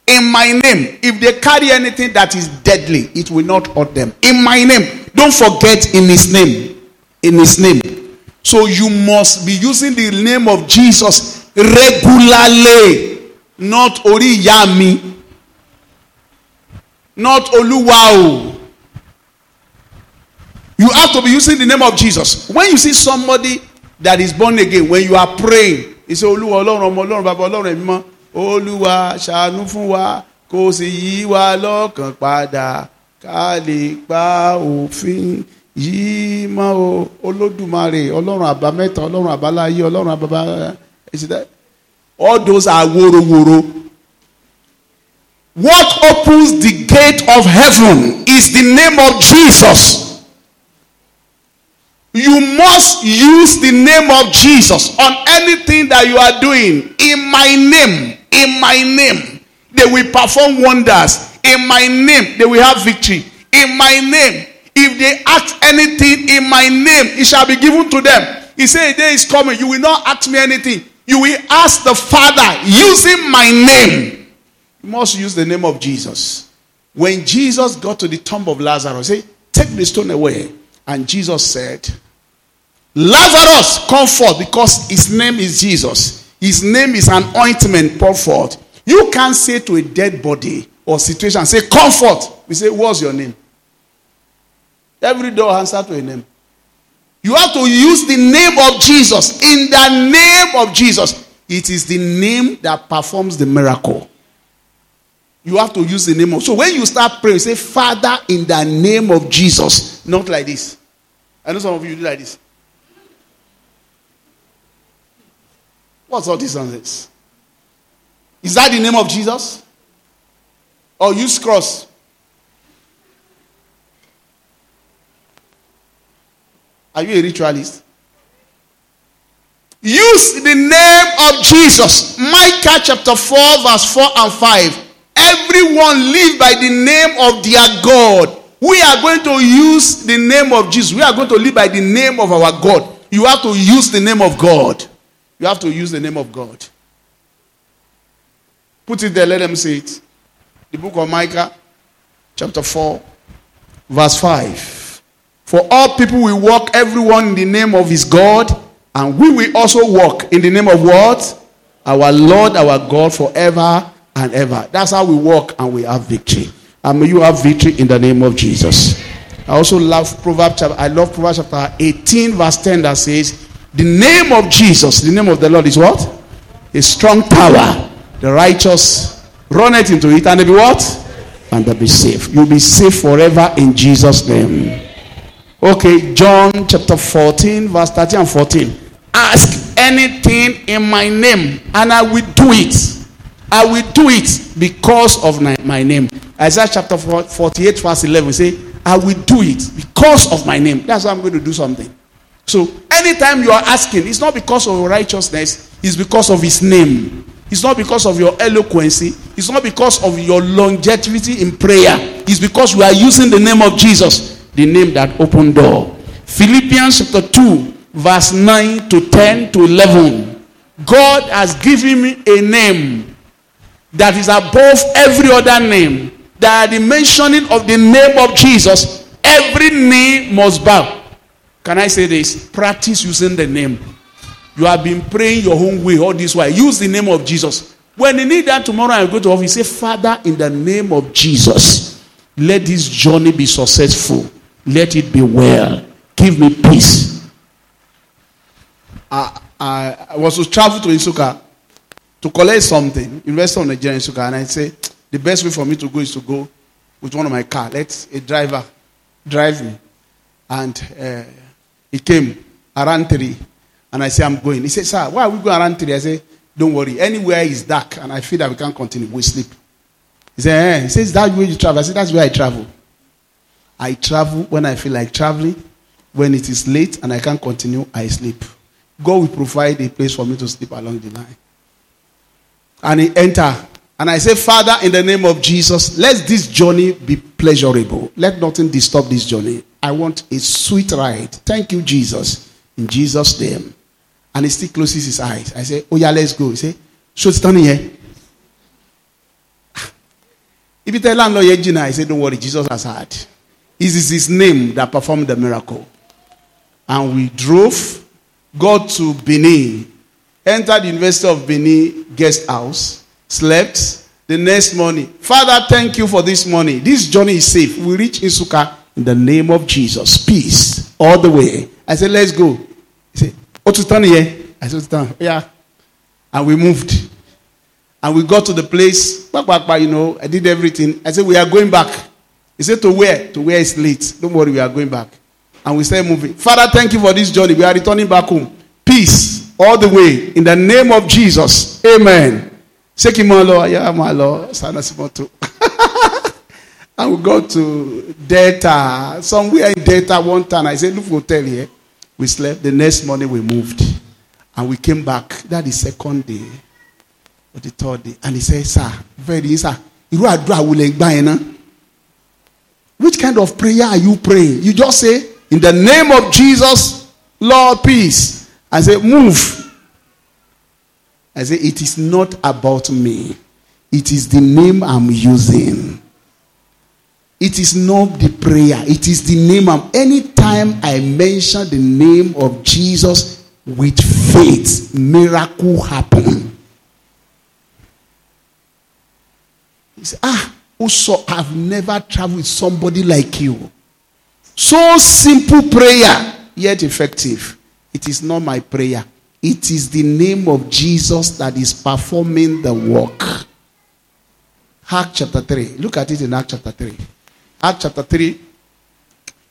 In my name, if they carry anything that is deadly, it will not hurt them. In my name, don't forget in his name. In his name. So you must be using the name of Jesus regularly, not Ori Yami, not Oluwao. You have to be using the name of Jesus. When you see somebody that is born again, when you are praying, you say, Oluwa, Ọlọ́run, ọmọ Ọlọ́run, bàbá Ọlọ́run, ẹ̀mí mọ́. Olúwa ṣàánú fún wa kó sì yí wa lọ́kàn padà ká lè pa òfin yìí mọ́ o olódùmarè ọlọ́run àbámẹ́ta ọlọ́run àbáláyé ọlọ́run àbábá ẹ̀sìtẹ́ all those are worowóró. What opens the gate of heaven is the name of Jesus. You must use the name of Jesus on anything that you are doing. In my name, in my name, they will perform wonders. In my name, they will have victory. In my name, if they ask anything in my name, it shall be given to them. He said, day is coming, you will not ask me anything. You will ask the Father using my name. Must use the name of Jesus. When Jesus got to the tomb of Lazarus, he said, Take the stone away. And Jesus said, Lazarus, come forth because his name is Jesus. His name is an ointment poured forth. You can't say to a dead body or situation, say, Come forth. We say, What's your name? Every door answer to a name. You have to use the name of Jesus. In the name of Jesus. It is the name that performs the miracle. You have to use the name of. So when you start praying, say, Father, in the name of Jesus. Not like this. I know some of you do like this. What's all this nonsense? Is that the name of Jesus? Or use cross? Are you a ritualist? Use the name of Jesus. Micah chapter 4, verse 4 and 5. Everyone live by the name of their God. We are going to use the name of Jesus. We are going to live by the name of our God. You have to use the name of God. You have to use the name of God. Put it there, let them see it. The book of Micah, chapter 4, verse 5. For all people will walk, everyone in the name of his God, and we will also walk in the name of what? Our Lord, our God, forever and ever. That's how we walk and we have victory. And may you have victory in the name of Jesus. I also love Proverbs I love Proverbs chapter 18, verse 10 that says, The name of Jesus, the name of the Lord is what? A strong tower. The righteous run it into it and they be what? And they'll be safe. You'll be safe forever in Jesus' name. Okay, John chapter 14, verse 13 and 14. Ask anything in my name, and I will do it. I will do it because of my, name. Isaiah chapter 48, verse 11 say, I will do it because of my name. That's why I'm going to do something. So, anytime you are asking, it's not because of your righteousness, it's because of his name. It's not because of your eloquency. It's not because of your longevity in prayer. It's because you are using the name of Jesus, the name that opened door. Philippians chapter 2, verse 9 to 10 to 11. God has given me a name that is above every other name. That the mentioning of the name of Jesus, every knee must bow. Can I say this? Practice using the name. You have been praying your own way all this while. Use the name of Jesus. When you need that tomorrow, I go to office. Say, Father, in the name of Jesus, let this journey be successful. Let it be well. Give me peace. I, I, I was to travel to Nsukka to collect something, Investor of Nigeria in Nsukka, and I say the best way for me to go is to go with one of my car. Let a driver drive me, and uh, he came around three, and I say I'm going. He said, "Sir, why are we going around three?" I say, "Don't worry. Anywhere is dark, and I feel that we can't continue. We sleep." He said, eh. "He says that way you travel." I said, "That's where I travel. I travel when I feel like traveling. When it is late and I can't continue, I sleep." God will provide a place for me to sleep along the line. And he enter. And I say, Father, in the name of Jesus, let this journey be pleasurable. Let nothing disturb this journey. I want a sweet ride. Thank you, Jesus. In Jesus' name. And he still closes his eyes. I say, Oh, yeah, let's go. He say, So standing here. If you tell landlord Gina, I say, Don't worry, Jesus has heard. It is his name that performed the miracle. And we drove got to Benin, entered the University of Benin guest house, slept. The next morning, Father, thank you for this morning. This journey is safe. We reach Nsukka in the name of Jesus. Peace all the way. I said, let's go. He said, Oh, to turn here. I said, turn. Yeah. And we moved. And we got to the place. Back, back, back, you know, I did everything. I said, we are going back. He said, to where? To where it's late. Don't worry, we are going back and we start moving. Father, thank you for this journey. We are returning back home. Peace all the way in the name of Jesus. Amen. Lord, yeah, my Lord. and we go to Delta. Somewhere in Delta one time. I said, look hotel here. We slept. The next morning we moved. And we came back. That is second day. Or the third day. And he said, sir, very sir. Which kind of prayer are you praying? You just say, in the name of Jesus, Lord, peace. I say, move. I say, it is not about me. It is the name I'm using. It is not the prayer. It is the name I'm. Anytime I mention the name of Jesus with faith, miracle happen. He said, ah, also, I've never traveled with somebody like you. So simple prayer, yet effective. It is not my prayer. It is the name of Jesus that is performing the work. Act chapter 3. Look at it in Act chapter 3. Act chapter 3,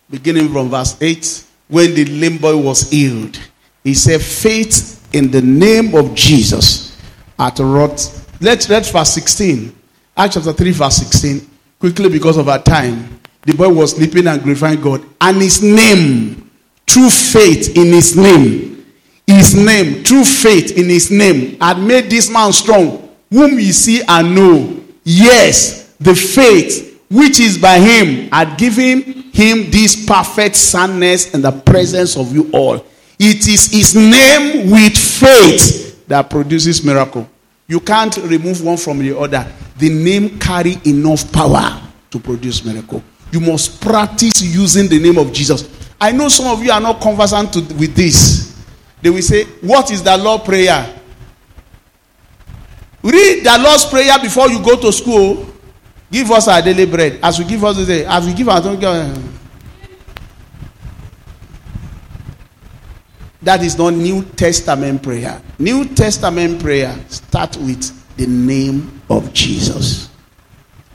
beginning from verse 8. When the lame boy was healed, He said, Faith in the name of Jesus at wrought. Let's read verse 16. Acts chapter 3, verse 16. Quickly, because of our time. The boy was sleeping and glorifying God. And his name, through faith in his name, his name, through faith in his name, had made this man strong, whom ye see and know. Yes, the faith which is by him had given him this perfect soundness in the presence of you all. It is his name with faith that produces miracle. You can't remove one from the other. The name carry enough power to produce miracle. You must practice using the name of Jesus. I know some of you are not conversant to, with this. They will say, What is the Lord prayer? Read the Lord's prayer before you go to school. Give us our daily bread. As we give us the day, as we give our eh. That is not New Testament prayer. New Testament prayer start with the name of Jesus.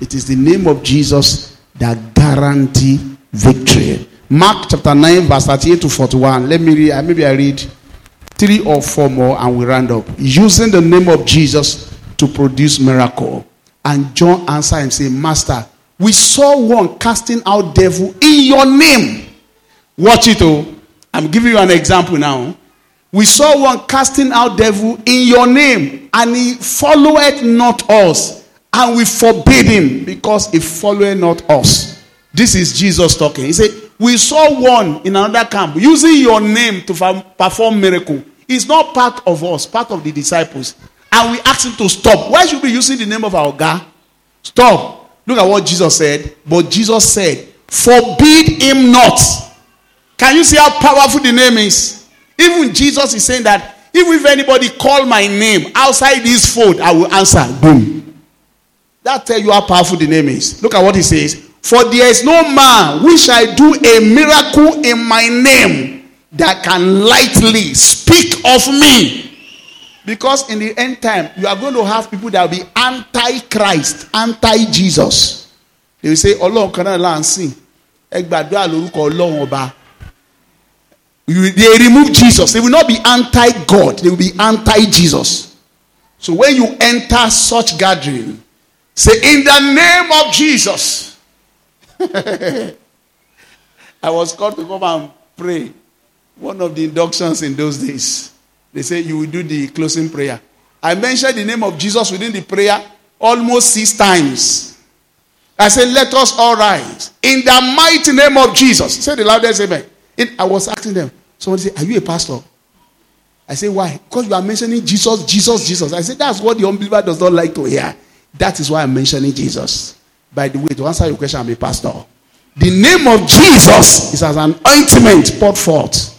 It is the name of Jesus that guarantee victory. Mark chapter 9, verse 38 to 41. Let me read, maybe I read three or four more and we round up. Using the name of Jesus to produce miracle. And John answered and said, Master, we saw one casting out devil in your name. Watch it, oh. I'm giving you an example now. We saw one casting out devil in your name, and he followeth not us, and we forbid him because he followeth not us. This is Jesus talking. He said, We saw one in another camp using your name to perform miracle. It's not part of us, part of the disciples. And we asked him to stop. Why should we be using the name of our God? Stop. Look at what Jesus said. But Jesus said, Forbid him not. Can you see how powerful the name is? Even Jesus is saying that even if anybody call my name outside this fold, I will answer. Boom. That tell you how powerful the name is. Look at what he says. For there is no man which I do a miracle in my name that can lightly speak of me. Because in the end time, you are going to have people that will be anti-Christ, anti-Jesus. They will say, Ọlọ́run kan náà là ọba. They remove Jesus. They will not be anti God, they will be anti Jesus. So when you enter such gathering, say, In the name of Jesus. I was called to come and pray. One of the inductions in those days. They say you will do the closing prayer. I mentioned the name of Jesus within the prayer almost six times. I said, Let us all rise in the mighty name of Jesus. Say the loudest amen. I was asking them. Somebody said, Are you a pastor? I said, Why? Because you are mentioning Jesus, Jesus, Jesus. I said, That's what the unbeliever does not like to hear. That is why I'm mentioning Jesus. By the way, to answer your question, I'm a pastor. The name of Jesus is as an ointment poured forth.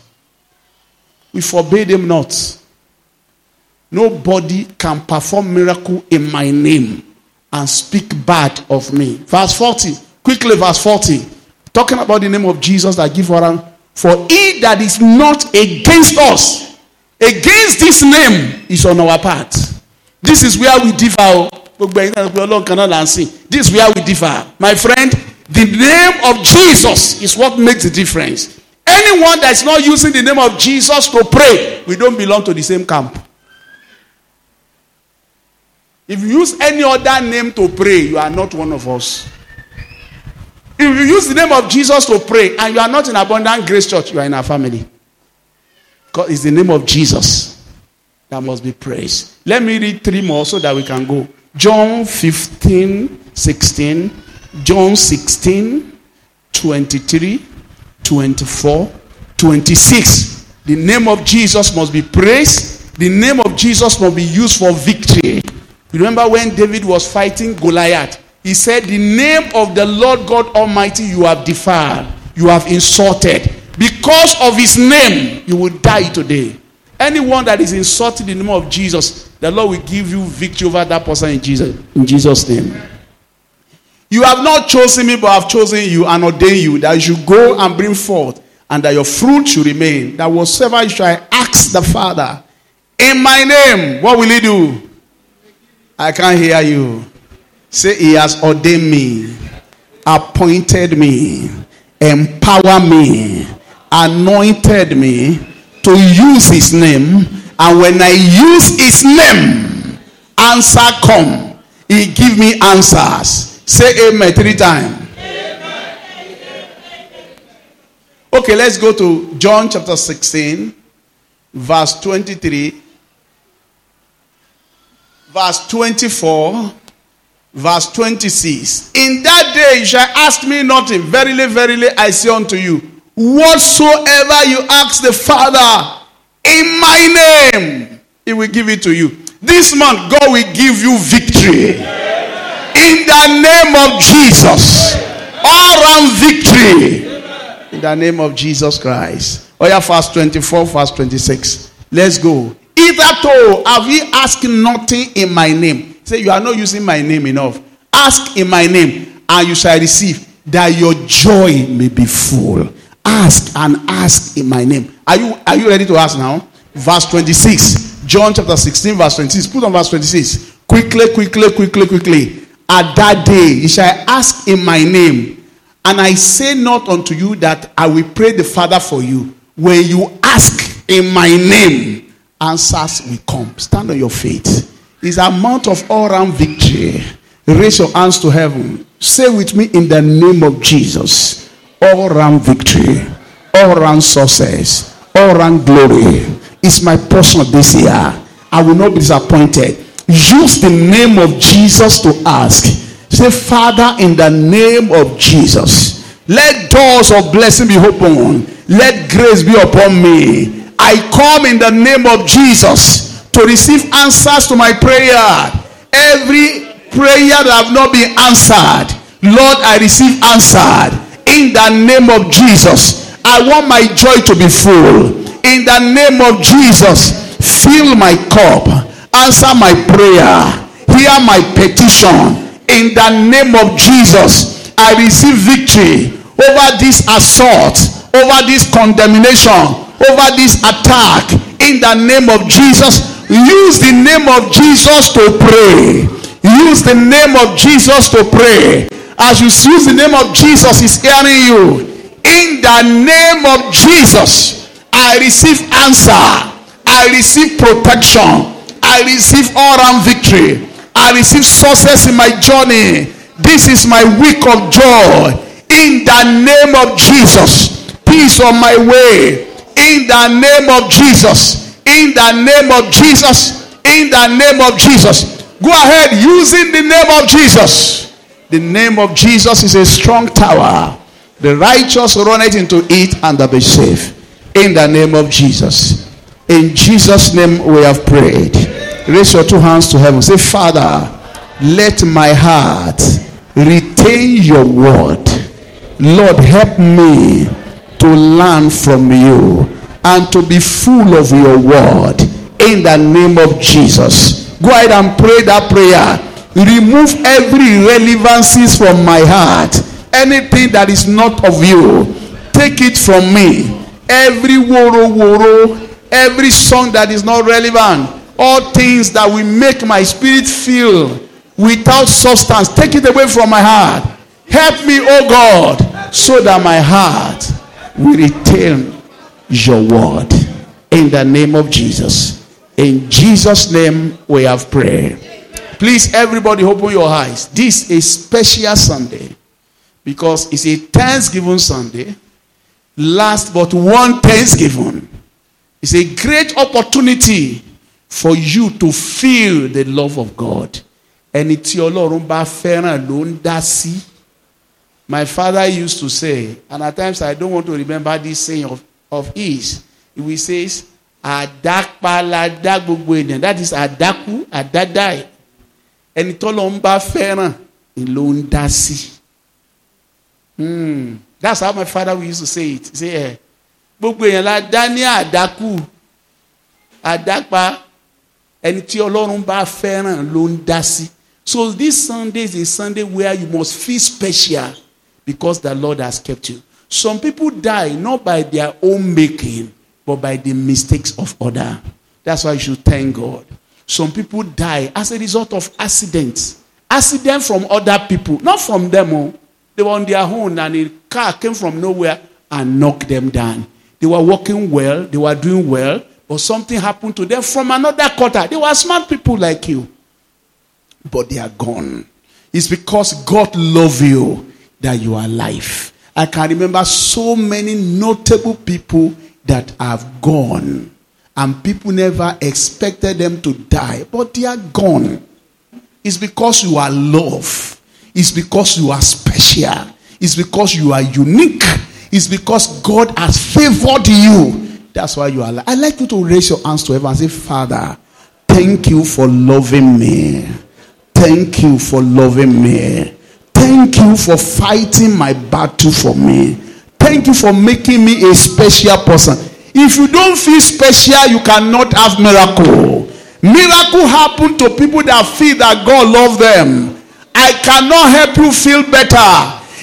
We forbade him not. Nobody can perform miracle in my name and speak bad of me. Verse 40. Quickly, verse 40. Talking about the name of Jesus that give around for he that is not against us, against this name, is on our part. This is where we differ. This is where we differ. My friend, the name of Jesus is what makes the difference. Anyone that's not using the name of Jesus to pray, we don't belong to the same camp. If you use any other name to pray, you are not one of us. If you use the name of Jesus to pray and you are not in Abundant Grace Church, you are in our family. Because it's the name of Jesus that must be praised. Let me read three more so that we can go. John 15, 16, John 16, 23, 24, 26. The name of Jesus must be praised. The name of Jesus must be used for victory. Remember when David was fighting Goliath? He said, The name of the Lord God Almighty you have defiled, you have insulted. Because of his name, you will die today. Anyone that is insulting the name of Jesus, the Lord will give you victory over that person in Jesus, in Jesus' name. You have not chosen me, but I have chosen you and ordained you that you go and bring forth, and that your fruit should remain. That whatsoever you shall ask the Father in my name, what will he do? I can't hear you. Say, He has ordained me, appointed me, empowered me, anointed me to use his name. And when I use his name, answer come. He give me answers. Say amen three times. Okay, let's go to John chapter 16, verse 23, verse 24, verse 26. In that day you shall ask me nothing. Verily, verily, I say unto you, whatsoever you ask the Father in my name, he will give it to you. This month, God will give you victory. In the name of Jesus. All round victory. In the name of Jesus Christ. Oh yeah, verse 24, verse 26. Let's go. Hitherto have ye asked nothing in my name. Say you are not using my name enough. Ask in my name, and you shall receive, that your joy may be full. Ask and ask in my name. Are you are you ready to ask now? Verse 26. John chapter 16, verse 26. Put on verse 26. Quickly, quickly, quickly, quickly. At that day you shall ask in my name. And I say not unto you that I will pray the Father for you. When you ask in my name, answers will come. Stand on your feet. It's a mount of all round victory. Raise your hands to heaven. Say with me in the name of Jesus. All round victory, all round success, all round glory is my portion this year. I will not be disappointed. Use the name of Jesus to ask. Say, Father, in the name of Jesus, let doors of blessing be open. Let grace be upon me. I come in the name of Jesus to receive answers to my prayer. Every prayer that have not been answered, Lord, I receive answered in the name of Jesus. I want my joy to be full. In the name of Jesus, fill my cup, answer my prayer, hear my petition. In the name of Jesus, I receive victory over this assault, over this condemnation, over this attack. In the name of Jesus, use the name of Jesus to pray. Use the name of Jesus to pray. As you use the name of Jesus, He's hearing you. In the name of Jesus, I receive answer. I receive protection. I receive all round victory. I receive success in my journey. This is my week of joy. In the name of Jesus, peace on my way. In the name of Jesus. In the name of Jesus. In the name of Jesus. Go ahead using the name of Jesus. The name of Jesus is a strong tower. The righteous run it into it and they be. In the name of Jesus. In Jesus' name we have prayed. Raise your two hands to heaven. Say, Father, let my heart retain your word. Lord, help me to learn from you and to be full of your word. In the name of Jesus. Go ahead and pray that prayer. Remove every irrelevancies from my heart. Anything that is not of you, take it from me. Every woro woro, every song that is not relevant, all things that will make my spirit feel without substance, take it away from my heart. Help me, oh God, so that my heart will retain your word. In the name of Jesus. In Jesus' name we have prayed. Please, everybody, open your eyes. This is a special Sunday because it's a Thanksgiving Sunday. Last but one Thanksgiving. It's a great opportunity for you to feel the love of God. Ẹni tí Ọlọ́run bá. My father used to say, and at times I don't want to remember this saying of, of his. He says, ènìyàn. That is àdákú, àdádá. Ẹni tọ́lọ́run bá fẹ́ràn ló ń dá sí. Hmm. That's how my father used to say it. Say, eh, gbogbo èèyàn la dá ní àdákù, àdápa. Ẹni tí Ọlọ́run bá fẹ́ràn ló ń dá sí. So this Sunday is a Sunday where you must feel special because the Lord has kept you. Some people die not by their own making, but by the mistakes of other. That's why you should thank God. Some people die as a result of accidents. Accident from other people, not from them. Oh. They were on their own and a car came from nowhere and knocked them down. They were working well, they were doing well, but something happened to them from another quarter. They were smart people like you, but they are gone. It's because God loves you that you are alive. I can remember so many notable people that have gone, and people never expected them to die, but they are gone. It's because you are loved. It's because you are special. It's because you are unique. It's because God has favored you. That's why you are. I'd like you to raise your hands to heaven and say, Father, thank you for loving me. Thank you for loving me. Thank you for fighting my battle for me. Thank you for making me a special person. If you don't feel special, you cannot have miracle. Miracle happen to people that feel that God love them. I cannot help you feel better.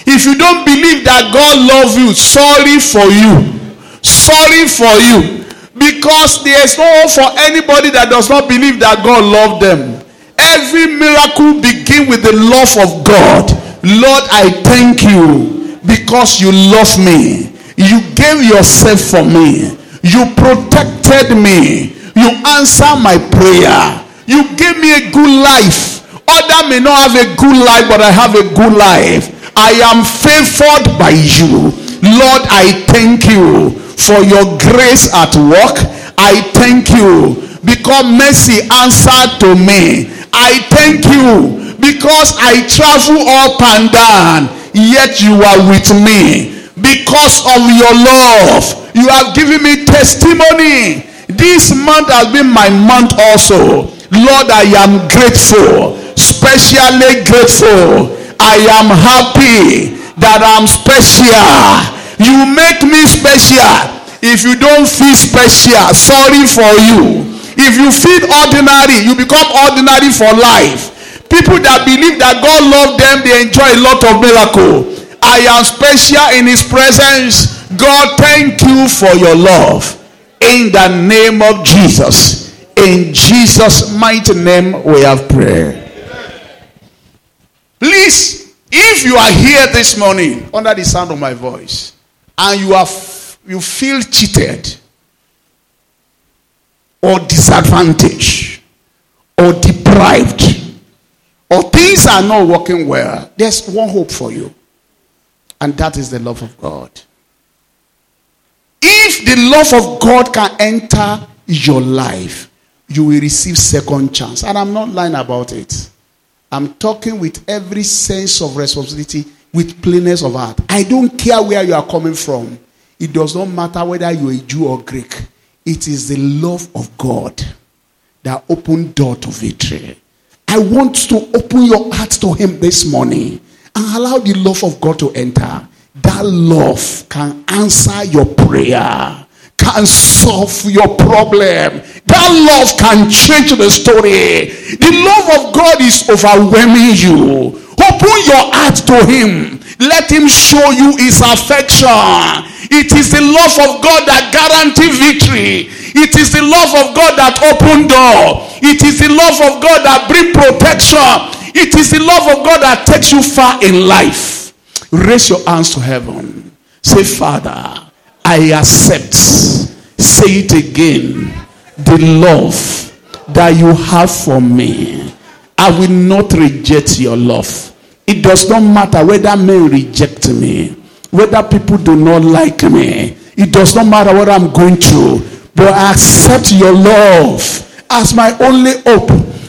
If you don't believe that God loves you, sorry for you. Sorry for you. Because there is no hope for anybody that does not believe that God loved them. Every miracle begin with the love of God. Lord, I thank you because you love me. You gave yourself for me. You protected me. You answer my prayer. You gave me a good life. Other may not have a good life, but I have a good life. I am favored by you. Lord, I thank you for your grace at work. I thank you because mercy answered to me. I thank you because I travel up and down, yet you are with me. Because of your love, you have given me testimony. This month has been my month also. Lord, I am grateful, specially grateful. I am happy that I'm special. You make me special. If you don't feel special, sorry for you. If you feel ordinary, you become ordinary for life. People that believe that God loves them, they enjoy a lot of miracle. I am special in his presence. God, thank you for your love. In the name of Jesus. In Jesus' mighty name, we have prayer. Please, if you are here this morning under the sound of my voice and you are you feel cheated or disadvantaged or deprived or things are not working well, there's one hope for you. And that is the love of God. If the love of God can enter your life, you will receive second chance. And I'm not lying about it. I'm talking with every sense of responsibility, with plainness of heart. I don't care where you are coming from. It does not matter whether you're a Jew or Greek. It is the love of God that opened door to victory. I want to open your heart to Him this morning and allow the love of God to enter. That love can answer your prayer, can solve your problem. That love can change the story. The love of God is overwhelming you. Open your heart to Him. Let Him show you His affection. It is the love of God that guarantee victory. It is the love of God that open door. It is the love of God that bring protection. It is the love of God that takes you far in life. Raise your hands to heaven. Say, Father, I accept. Say it again. The love that you have for me. I will not reject your love. It does not matter whether men reject me, whether people do not like me. It does not matter what I'm going through, but I accept your love as my only hope.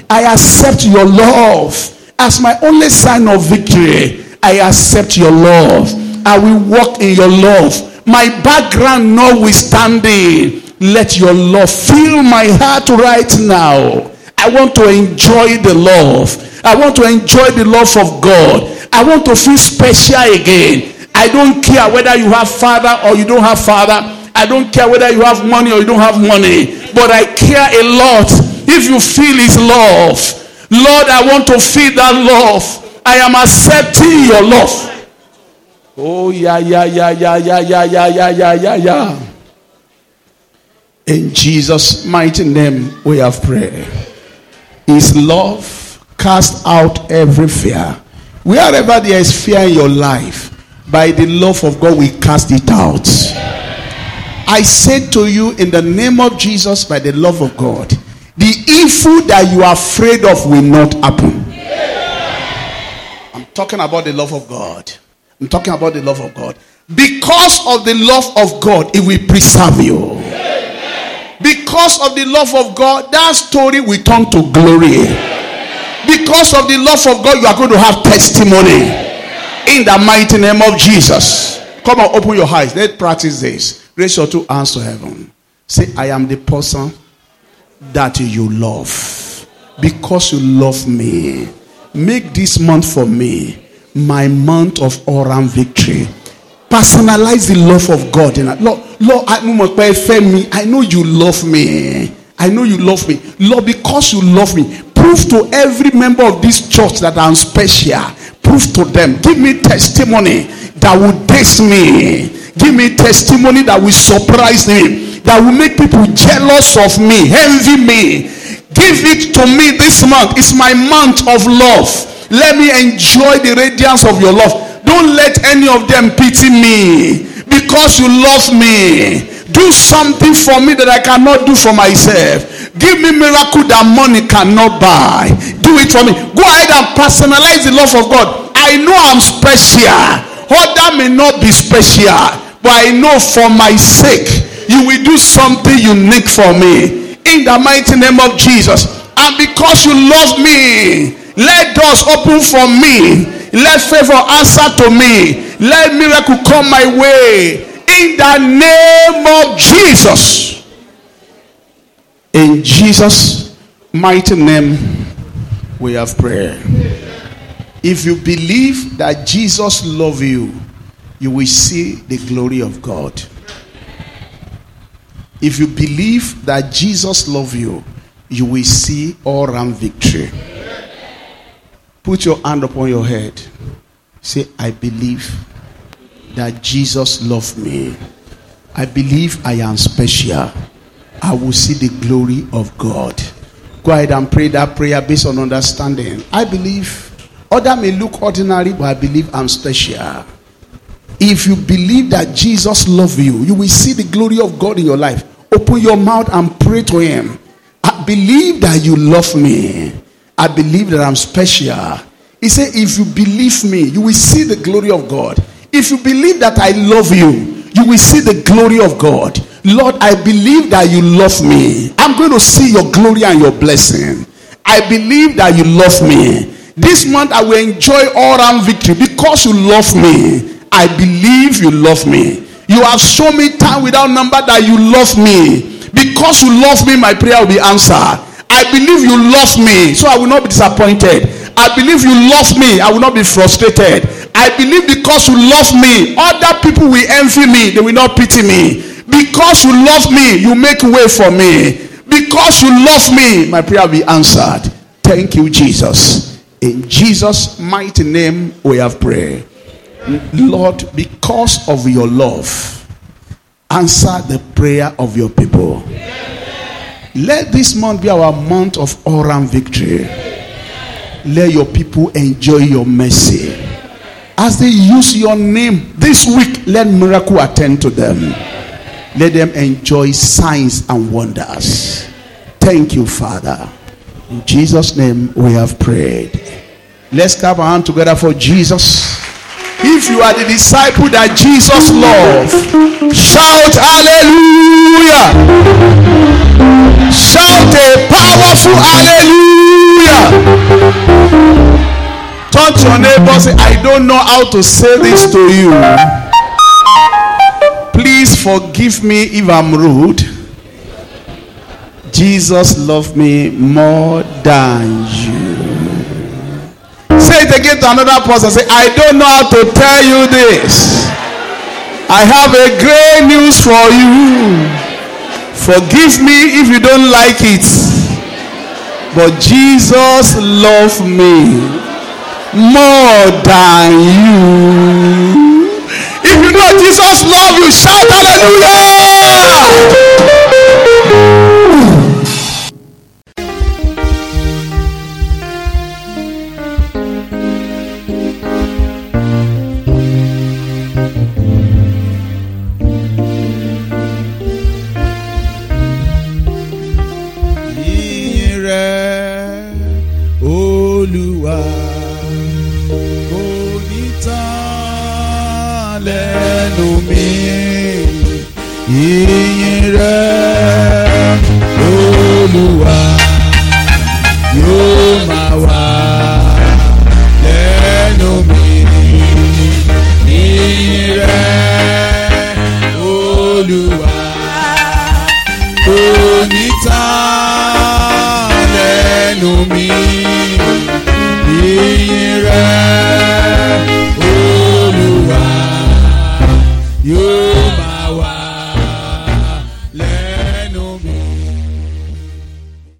I accept your love as my only sign of victory. I accept your love. I will walk in your love. My background notwithstanding, let your love fill my heart right now. I want to enjoy the love. I want to enjoy the love of God. I want to feel special again. I don't care whether you have father or you don't have father. I don't care whether you have money or you don't have money. But I care a lot if you feel his love. Lord, I want to feel that love. I am accepting your love. Oh, yeah, yeah, yeah, yeah, yeah, yeah, yeah, yeah, yeah, yeah, yeah. In Jesus' mighty name, we have prayer. His love cast out every fear. Wherever there is fear in your life, by the love of God, we cast it out. I say to you in the name of Jesus, by the love of God, the evil that you are afraid of will not happen. I'm talking about the love of God. I'm talking about the love of God. Because of the love of God, it will preserve you. Because of the love of God, that story will turn to glory. Because of the love of God, you are going to have testimony. In the mighty name of Jesus. Come on, open your eyes. Let's practice this. Raise your two hands to heaven. Say, I am the person that you love. Because you love me. Make this month for me my month of all round victory. Personalize the love of God. In. Lord, Lord, I know I know you love me. I know you love me. Lord, because you love me, prove to every member of this church that I'm special. Prove to them. Give me testimony that will taste me. Give me testimony that will surprise me. That will make people jealous of me, envy me. Give it to me this month. It's my month of love. Let me enjoy the radiance of your love. Don't let any of them pity me because you love me. Do something for me that I cannot do for myself. Give me miracle that money cannot buy. Do it for me. Go ahead and personalize the love of God. I know I'm special. Other may not be special, but I know for my sake, you will do something unique for me. In the mighty name of Jesus. And because you love me, let doors open for me. Let favor answer to me. Let miracle come my way. In the name of Jesus. In Jesus' mighty name, we have prayer. If you believe that Jesus loves you, you will see the glory of God. If you believe that Jesus loves you, you will see all round victory. Put your hand upon your head. Say, I believe that Jesus loves me. I believe I am special. I will see the glory of God. Go ahead and pray that prayer based on understanding. I believe other may look ordinary, but I believe I'm special. If you believe that Jesus loves you, you will see the glory of God in your life. Open your mouth and pray to Him. I believe that you love me. I believe that I'm special. He said, If you believe me, you will see the glory of God. If you believe that I love you, you will see the glory of God. Lord, I believe that you love me. I'm going to see your glory and your blessing. I believe that you love me. This month I will enjoy all round victory because you love me. I believe you love me. You have shown me time without number that you love me. Because you love me, my prayer will be answered. I believe you love me, so I will not be disappointed. I believe you love me, I will not be frustrated. I believe because you love me, other people will envy me, they will not pity me. Because you love me, you make way for me. Because you love me, my prayer will be answered. Thank you, Jesus. In Jesus' mighty name, we have prayed. Lord, because of your love, answer the prayer of your people. Let this month be our month of all round victory. Let your people enjoy your mercy. As they use your name this week, let miracle attend to them. Let them enjoy signs and wonders. Thank you, Father. In Jesus' name we have prayed. Let's clap our hand together for Jesus. If you are the disciple that Jesus loved, shout hallelujah. Shout a powerful hallelujah. Turn to your neighbor say, I don't know how to say this to you. Please forgive me if I'm rude. Jesus loved me more than you. Say it again to another person. Say, I don't know how to tell you this. I have a great news for you. Forgive me if you don't like it. But Jesus loved me more than you. If you know Jesus love you, shout hallelujah.